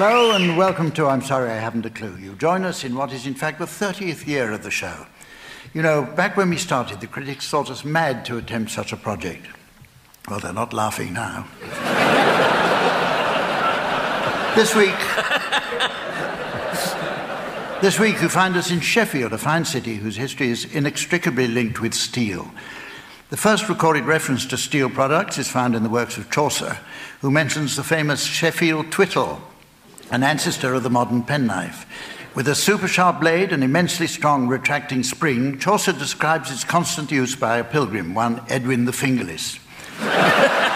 Hello and welcome to I'm Sorry I Haven't a Clue. You join us in what is in fact the 30th year of the show. You know, back when we started, the critics thought us mad to attempt such a project. Well, they're not laughing now. this week, this week you find us in Sheffield, a fine city whose history is inextricably linked with steel. The first recorded reference to steel products is found in the works of Chaucer, who mentions the famous Sheffield twittle, an ancestor of the modern penknife. With a super sharp blade and immensely strong retracting spring, Chaucer describes its constant use by a pilgrim, one Edwin the Fingerless.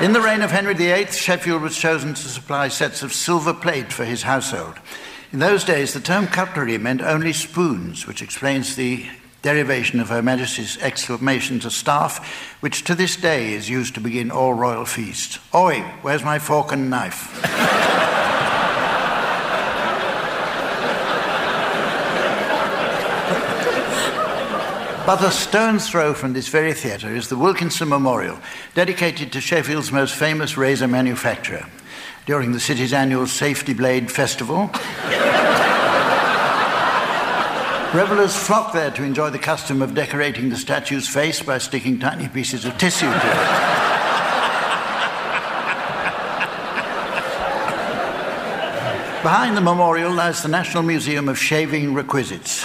In the reign of Henry VIII, Sheffield was chosen to supply sets of silver plate for his household. In those days, the term cutlery meant only spoons, which explains the derivation of Her Majesty's exclamation to staff, which to this day is used to begin all royal feasts. Oi, where's my fork and knife? But a stone's throw from this very theatre is the Wilkinson Memorial, dedicated to Sheffield's most famous razor manufacturer during the city's annual Safety Blade Festival. Revelers flock there to enjoy the custom of decorating the statue's face by sticking tiny pieces of tissue to it. Behind the memorial lies the National Museum of Shaving Requisites,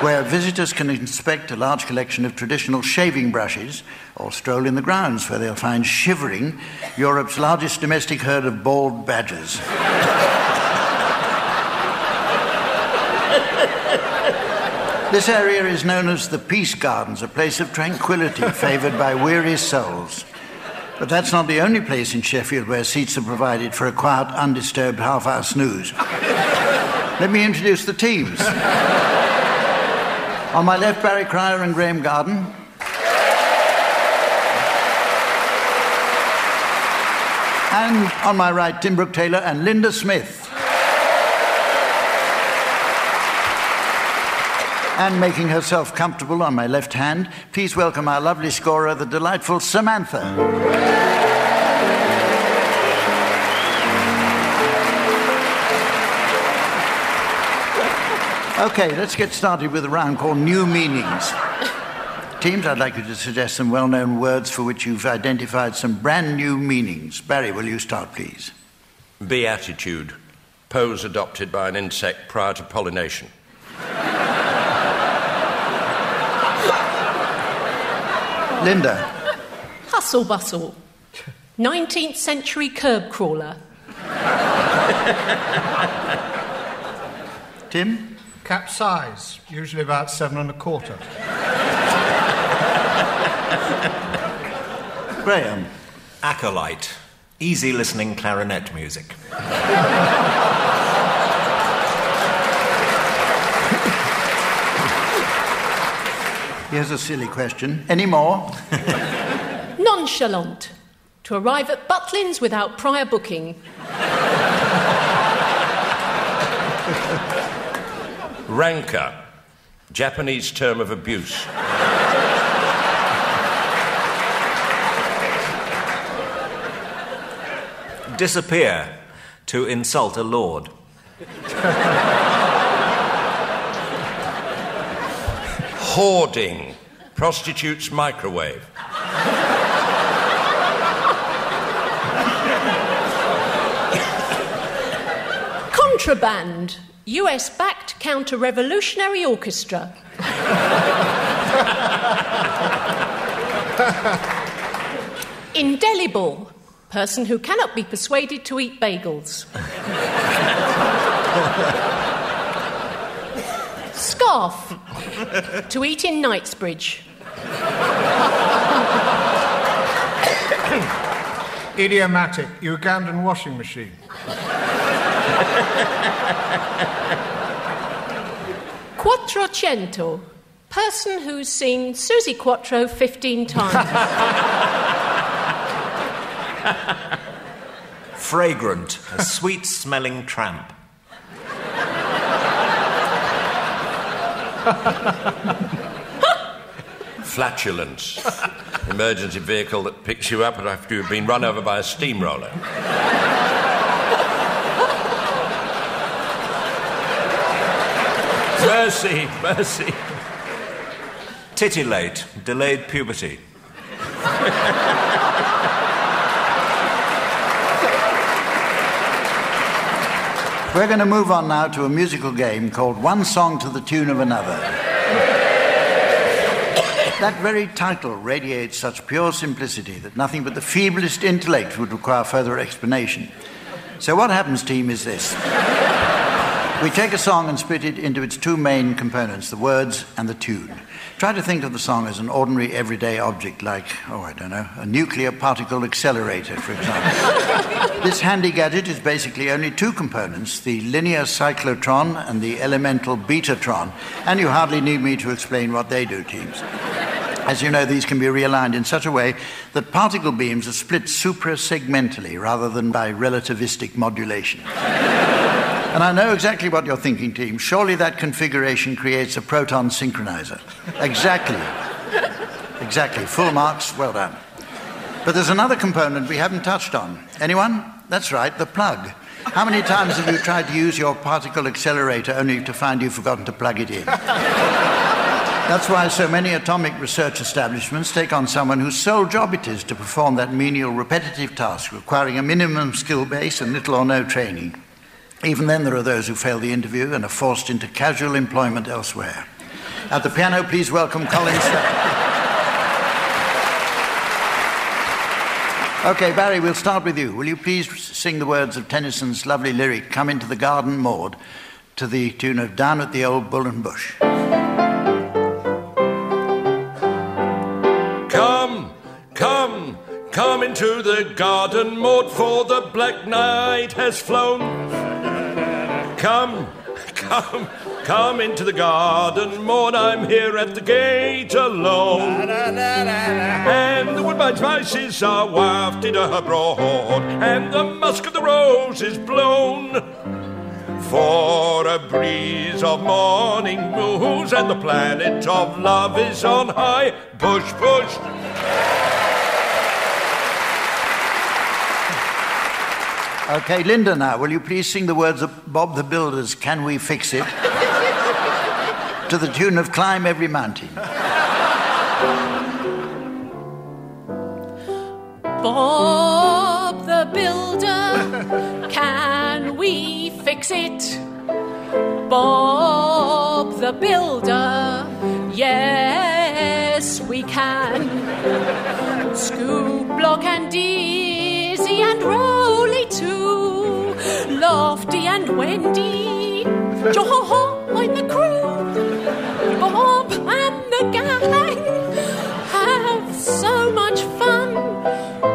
where visitors can inspect a large collection of traditional shaving brushes or stroll in the grounds where they'll find shivering Europe's largest domestic herd of bald badgers. This area is known as the Peace Gardens, a place of tranquility favoured by weary souls. But that's not the only place in Sheffield where seats are provided for a quiet, undisturbed half hour snooze. Let me introduce the teams. On my left, Barry Cryer and Graham Garden. And on my right, Tim Brooke Taylor and Linda Smith. And making herself comfortable on my left hand, please welcome our lovely scorer, the delightful Samantha. Okay, let's get started with a round called New Meanings. Teams, I'd like you to suggest some well known words for which you've identified some brand new meanings. Barry, will you start, please? Beatitude, pose adopted by an insect prior to pollination. Linda. Hustle bustle. 19th century curb crawler. Tim? Capsize, usually about seven and a quarter. Graham. Acolyte, easy listening clarinet music. Here's a silly question. Any more? Nonchalant. To arrive at Butlins without prior booking. Rancor, Japanese term of abuse. Disappear, to insult a lord. Hoarding, prostitute's microwave. Contraband. US backed counter revolutionary orchestra. Indelible. Person who cannot be persuaded to eat bagels. Scarf. to eat in Knightsbridge. Idiomatic, Ugandan washing machine. Quattrocento. Person who's seen Suzi Quatro 15 times. Fragrant, a sweet smelling tramp. Flatulence, Emergency vehicle that picks you up after you've been run over by a steamroller. mercy, mercy. Titillate, delayed puberty. We're going to move on now to a musical game called One Song to the Tune of Another. that very title radiates such pure simplicity that nothing but the feeblest intellect would require further explanation. So, what happens, team, is this. We take a song and split it into its two main components, the words and the tune. Try to think of the song as an ordinary everyday object like, oh, I don't know, a nuclear particle accelerator, for example. this handy gadget is basically only two components the linear cyclotron and the elemental betatron, and you hardly need me to explain what they do, teams. As you know, these can be realigned in such a way that particle beams are split suprasegmentally rather than by relativistic modulation. And I know exactly what you're thinking, team. Surely that configuration creates a proton synchronizer. Exactly. Exactly. Full marks, well done. But there's another component we haven't touched on. Anyone? That's right, the plug. How many times have you tried to use your particle accelerator only to find you've forgotten to plug it in? That's why so many atomic research establishments take on someone whose sole job it is to perform that menial, repetitive task requiring a minimum skill base and little or no training. Even then, there are those who fail the interview and are forced into casual employment elsewhere. At the piano, please welcome Colin. Okay, Barry, we'll start with you. Will you please sing the words of Tennyson's lovely lyric, Come into the Garden, Maud, to the tune of Down at the Old Bull and Bush? Come, come, come into the garden, Maud, for the black night has flown. Come, come, come into the garden, Maud. I'm here at the gate alone. And the woodbine spices are wafted abroad, and the musk of the rose is blown. For a breeze of morning moves, and the planet of love is on high. Push, push. Okay, Linda now, will you please sing the words of Bob the Builder's Can We Fix It? to the tune of Climb Every Mountain. Bob the Builder, can we fix it? Bob the Builder, yes, we can. Scoop, block, and dizzy and rolly too. Lofty and Wendy, join the crew. Bob and the gang have so much fun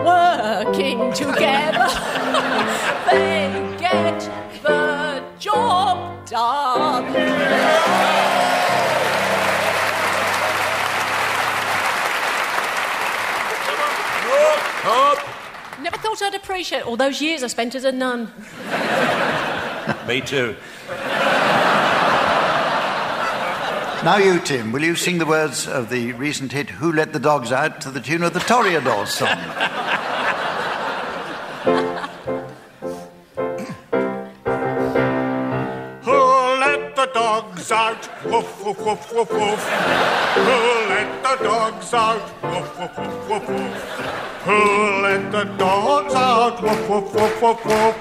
working together. they get thought I'd appreciate all those years I spent as a nun. Me too. Now, you, Tim, will you sing the words of the recent hit Who Let the Dogs Out to the tune of the Toreadors song? Who let the dogs out? Woof, woof, woof, woof, woof. Who let the dogs out? Woof, woof, woof, woof, woof. Who let the dogs out? Woof, woof, woof, woof, woof.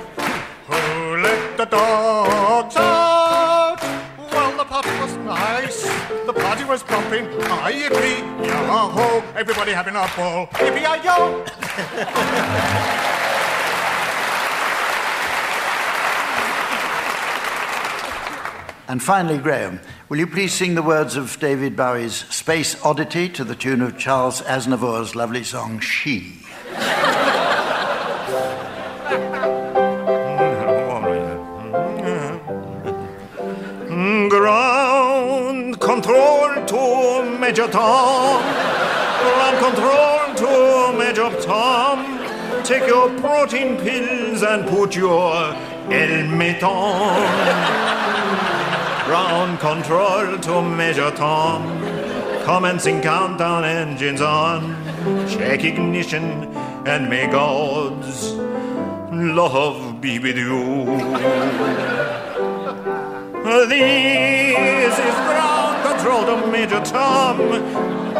Who let the dogs out? Well, the party was nice. The party was pumping. Hi, yippee, yahoo. Everybody having a ball. Yippee-yi-yo. And finally, Graham, will you please sing the words of David Bowie's Space Oddity to the tune of Charles Aznavour's lovely song She? Ground control to Major Tom. Ground control to Major Tom. Take your protein pills and put your helmet on. Ground control to Major Tom. Commencing countdown engines on. check ignition, and may God's love be with you. This is ground control to Major Tom.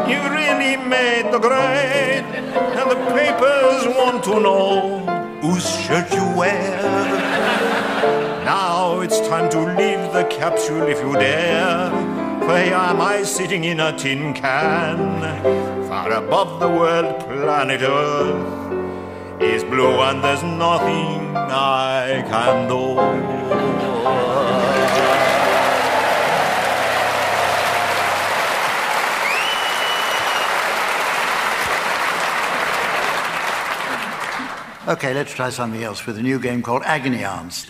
You really made the grade, and the papers want to know whose shirt you wear. Now it's time to leave the capsule if you dare. For here am I sitting in a tin can, far above the world planet Earth is blue and there's nothing I can do. Okay, let's try something else with a new game called Agony Aunts.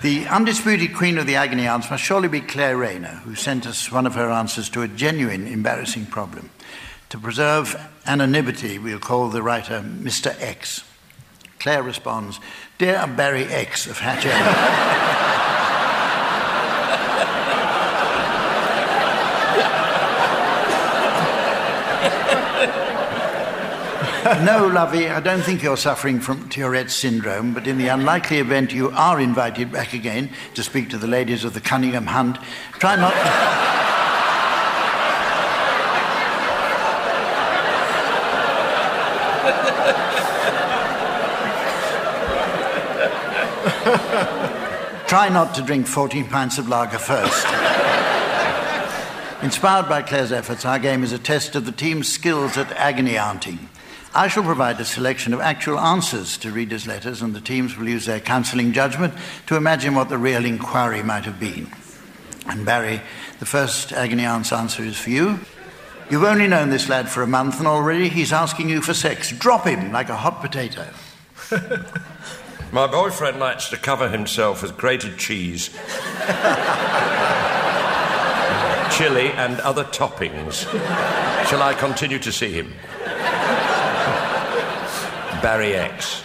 The undisputed queen of the agony aunts must surely be Claire Rayner, who sent us one of her answers to a genuine embarrassing problem. To preserve anonymity, we'll call the writer Mr. X. Claire responds Dear Barry X of Hatch End. no, lovey, I don't think you're suffering from Tourette's syndrome, but in the unlikely event you are invited back again to speak to the ladies of the Cunningham Hunt, try not. Try not to drink 14 pints of lager first. Inspired by Claire's efforts, our game is a test of the team's skills at agony aunting. I shall provide a selection of actual answers to readers' letters, and the teams will use their counselling judgment to imagine what the real inquiry might have been. And Barry, the first agony aunt's answer is for you. You've only known this lad for a month, and already he's asking you for sex. Drop him like a hot potato. My boyfriend likes to cover himself with grated cheese, chili, and other toppings. Shall I continue to see him? Barry X.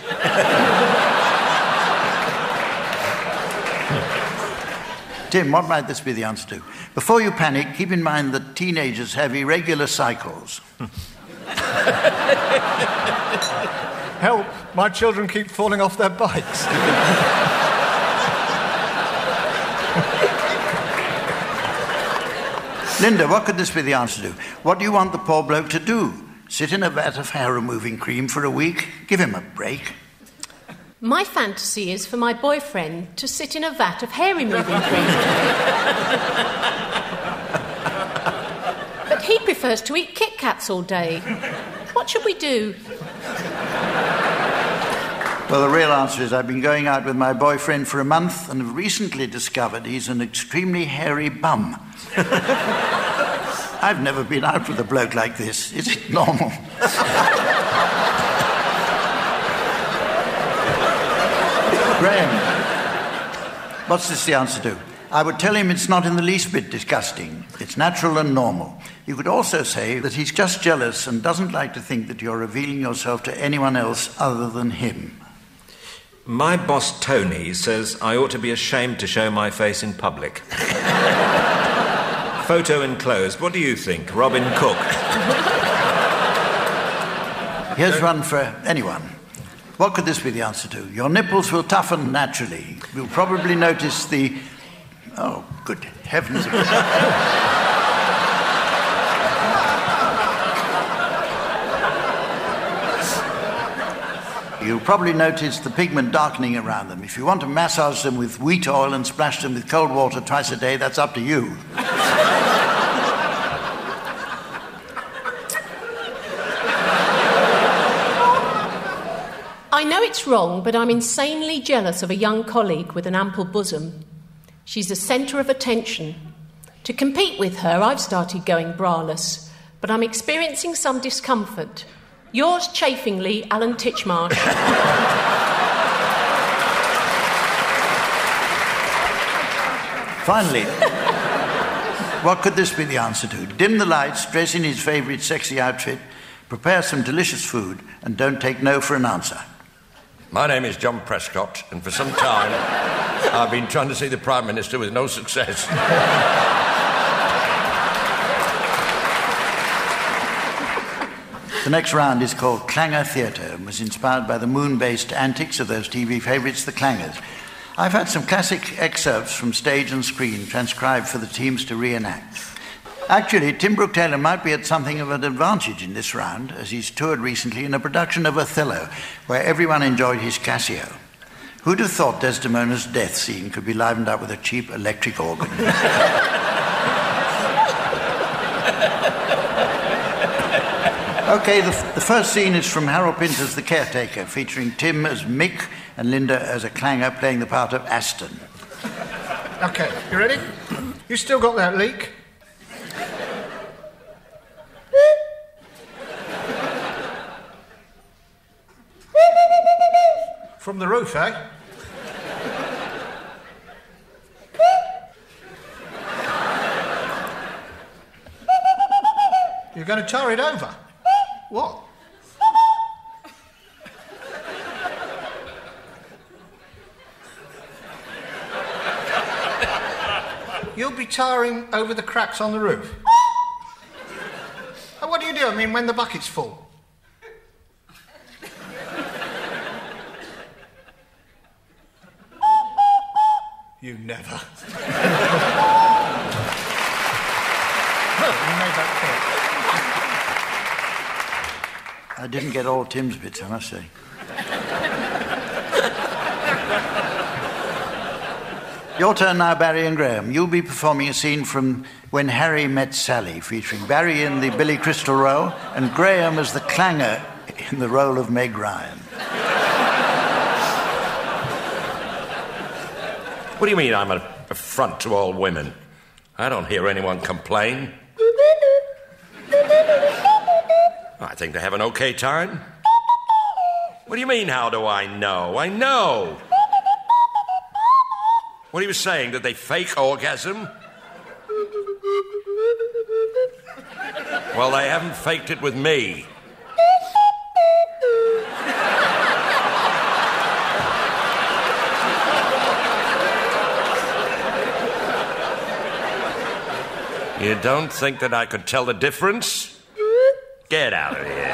Tim, what might this be the answer to? Before you panic, keep in mind that teenagers have irregular cycles. Help! My children keep falling off their bikes. Linda, what could this be the answer to? What do you want the poor bloke to do? Sit in a vat of hair removing cream for a week? Give him a break. My fantasy is for my boyfriend to sit in a vat of hair removing cream. but he prefers to eat Kit Kats all day. What should we do? Well, the real answer is I've been going out with my boyfriend for a month and have recently discovered he's an extremely hairy bum. I've never been out with a bloke like this. Is it normal? Graham, what's this the answer to? I would tell him it's not in the least bit disgusting. It's natural and normal. You could also say that he's just jealous and doesn't like to think that you're revealing yourself to anyone else other than him. My boss Tony says I ought to be ashamed to show my face in public. Photo enclosed. What do you think, Robin Cook? Here's one for anyone. What could this be the answer to? Your nipples will toughen naturally. You'll probably notice the. Oh, good heavens. You'll probably notice the pigment darkening around them. If you want to massage them with wheat oil and splash them with cold water twice a day, that's up to you. I know it's wrong, but I'm insanely jealous of a young colleague with an ample bosom. She's the centre of attention. To compete with her, I've started going braless, but I'm experiencing some discomfort. Yours chafingly, Alan Titchmarsh. Finally, what could this be the answer to? Dim the lights, dress in his favourite sexy outfit, prepare some delicious food, and don't take no for an answer. My name is John Prescott, and for some time I've been trying to see the Prime Minister with no success. The next round is called Clanger Theatre and was inspired by the moon based antics of those TV favourites, the Clangers. I've had some classic excerpts from stage and screen transcribed for the teams to reenact. Actually, Tim Brooke Taylor might be at something of an advantage in this round, as he's toured recently in a production of Othello, where everyone enjoyed his Casio. Who'd have thought Desdemona's death scene could be livened up with a cheap electric organ? okay, the, the first scene is from Harold Pinter's The Caretaker, featuring Tim as Mick and Linda as a clanger playing the part of Aston. Okay, you ready? You still got that leak? From the roof, eh? You're going to tar it over? What? You'll be tarring over the cracks on the roof? And what do you do? I mean, when the bucket's full? You never. well, you made that I didn't get all Tim's bits, I must say. Your turn now, Barry and Graham. You'll be performing a scene from When Harry Met Sally, featuring Barry in the Billy Crystal role and Graham as the clanger in the role of Meg Ryan. What do you mean I'm an affront to all women? I don't hear anyone complain. I think they have an okay time. What do you mean, how do I know? I know. What are you saying? Did they fake orgasm? Well, they haven't faked it with me. You don't think that I could tell the difference? Get out of here.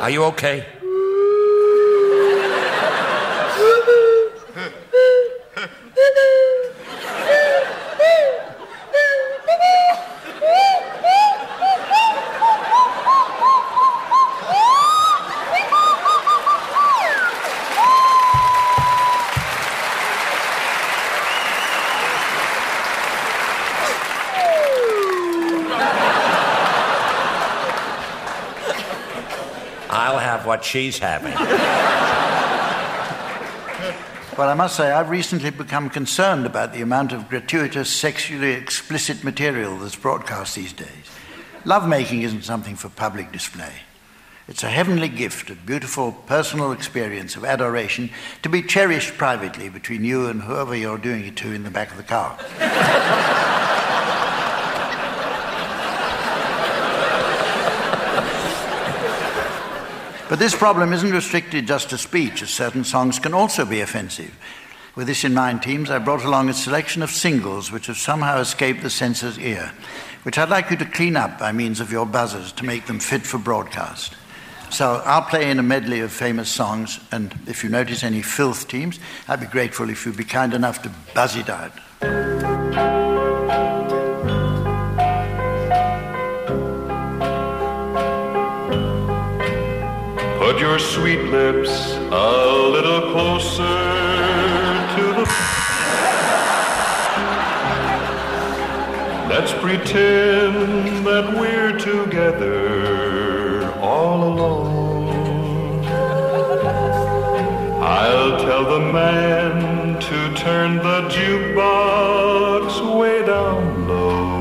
Are you okay? I'll have what she's having. Well, I must say, I've recently become concerned about the amount of gratuitous, sexually explicit material that's broadcast these days. Lovemaking isn't something for public display. It's a heavenly gift, a beautiful personal experience of adoration to be cherished privately between you and whoever you're doing it to in the back of the car. But this problem isn't restricted just to speech, as certain songs can also be offensive. With this in mind, teams, I brought along a selection of singles which have somehow escaped the censor's ear, which I'd like you to clean up by means of your buzzers to make them fit for broadcast. So I'll play in a medley of famous songs, and if you notice any filth teams, I'd be grateful if you'd be kind enough to buzz it out. Put your sweet lips a little closer to the. Let's pretend that we're together all alone. I'll tell the man to turn the jukebox way down low.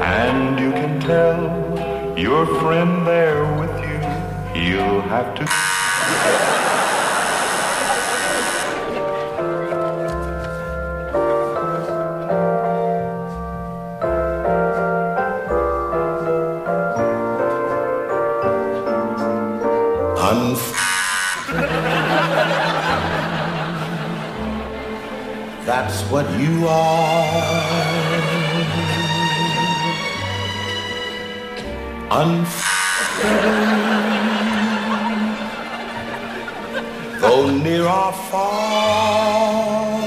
And you can tell your friend there have to. Unf- that's what you are. Unforgettable, though near or far.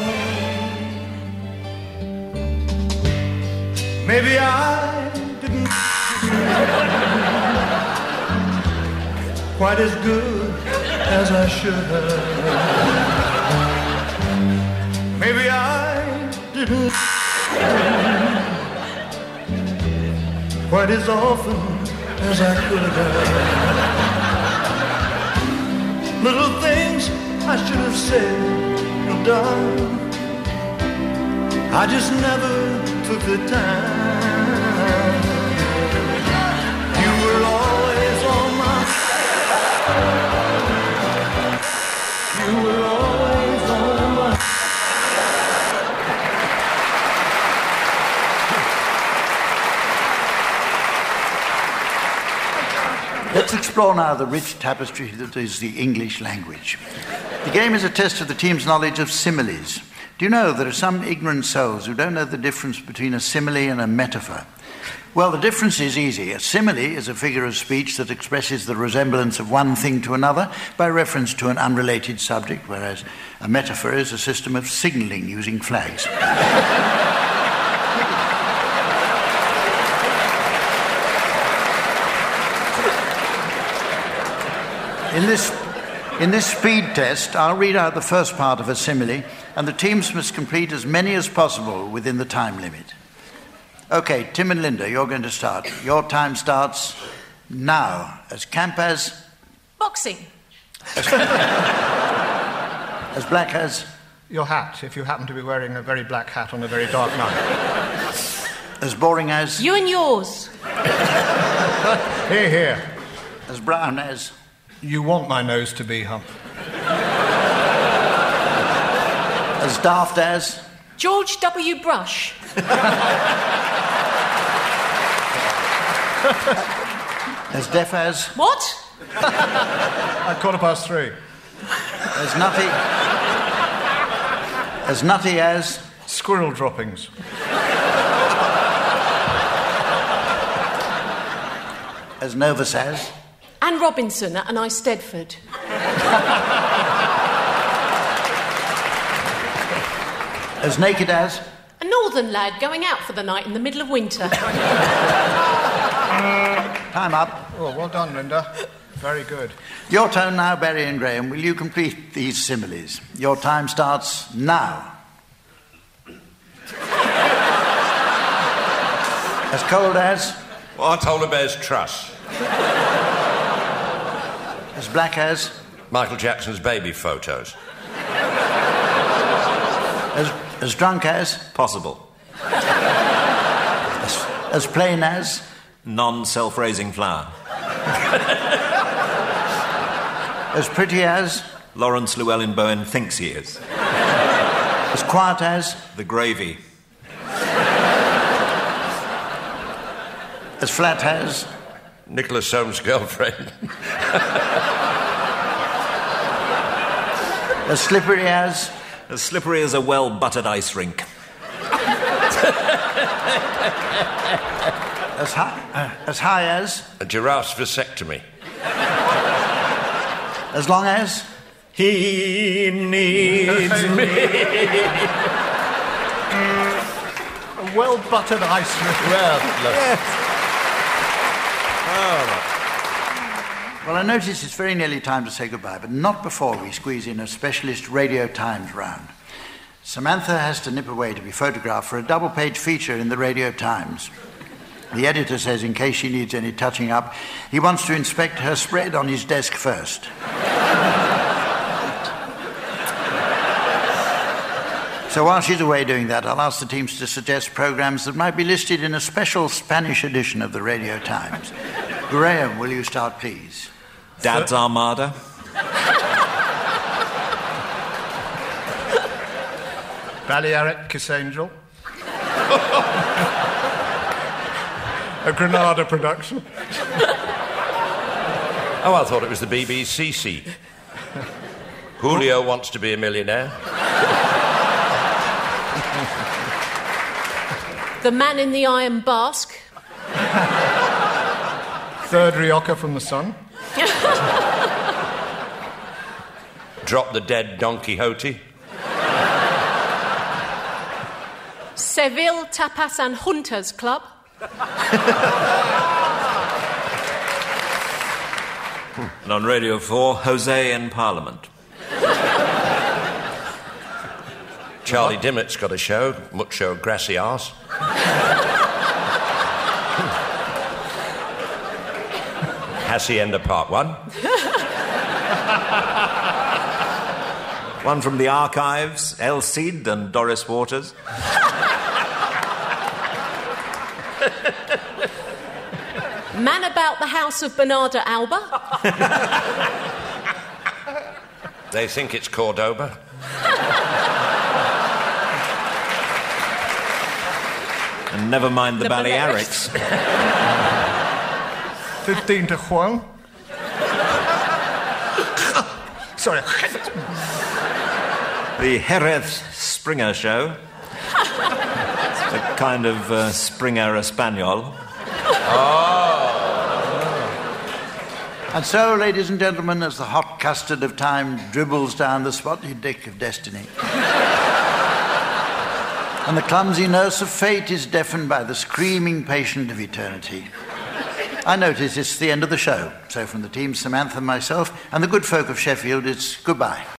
Maybe I didn't quite as good as I should have. Maybe I didn't quite as often as I could have. Little things I should have said or done. I just never took the time. Explore now the rich tapestry that is the English language. The game is a test of the team's knowledge of similes. Do you know there are some ignorant souls who don't know the difference between a simile and a metaphor? Well, the difference is easy. A simile is a figure of speech that expresses the resemblance of one thing to another by reference to an unrelated subject, whereas a metaphor is a system of signaling using flags. In this, in this speed test, I'll read out the first part of a simile, and the teams must complete as many as possible within the time limit. Okay, Tim and Linda, you're going to start. Your time starts now. As camp as, Boxing. as black as, Your hat, if you happen to be wearing a very black hat on a very dark night. as boring as, You and yours. Here, here. as brown as, You want my nose to be, hump. as daft as, George W. Brush. as deaf as, What? At quarter past three. as nutty, as nutty as, Squirrel droppings. as nervous as, Anne Robinson at an Eisteddfod. as naked as, A northern lad going out for the night in the middle of winter. time up. Oh, well done, Linda. Very good. Your turn now, Barry and Graham. Will you complete these similes? Your time starts now. as cold as, What Polar Bear's truss? As black as, Michael Jackson's baby photos. as, as drunk as, Possible. as, as plain as, Non self raising flour. as pretty as, Laurence Llewelyn Bowen thinks he is. as quiet as, The gravy. as flat as, Nicholas Soames' girlfriend. as slippery as, As slippery as a well buttered ice rink. as high, uh, as high as, A giraffe's vasectomy. as long as, He needs me. A well buttered ice rink. Well, look. Well, I notice it's very nearly time to say goodbye, but not before we squeeze in a specialist Radio Times round. Samantha has to nip away to be photographed for a double page feature in the Radio Times. The editor says, in case she needs any touching up, he wants to inspect her spread on his desk first. so while she's away doing that, I'll ask the teams to suggest programs that might be listed in a special Spanish edition of the Radio Times. Graham, will you start, please? Dad's Armada. Balearic Kiss Angel. A Granada production. Oh, I thought it was the BBC. Julio wants to be a millionaire. The Man in the Iron Basque. Third Rioja from the Sun. Drop the dead Don Quixote. Seville Tapas and Hunters Club. And on Radio 4, Jose in Parliament. Charlie Dimmock's got a show, Mucho Gracias. Hmm. Hacienda Part 1. One from the archives, El Cid and Doris Waters. Man about the House of Bernarda Alba. They think it's Cordoba. And never mind the, The Balearics. 15 to Juan. Sorry. The Jerez Springer Show. A kind of uh, Springer Espanol. Oh. And so, ladies and gentlemen, as the hot custard of time dribbles down the spotty dick of destiny, and the clumsy nurse of fate is deafened by the screaming patient of eternity, I notice it's the end of the show. So, from the team, Samantha, and myself, and the good folk of Sheffield, it's goodbye.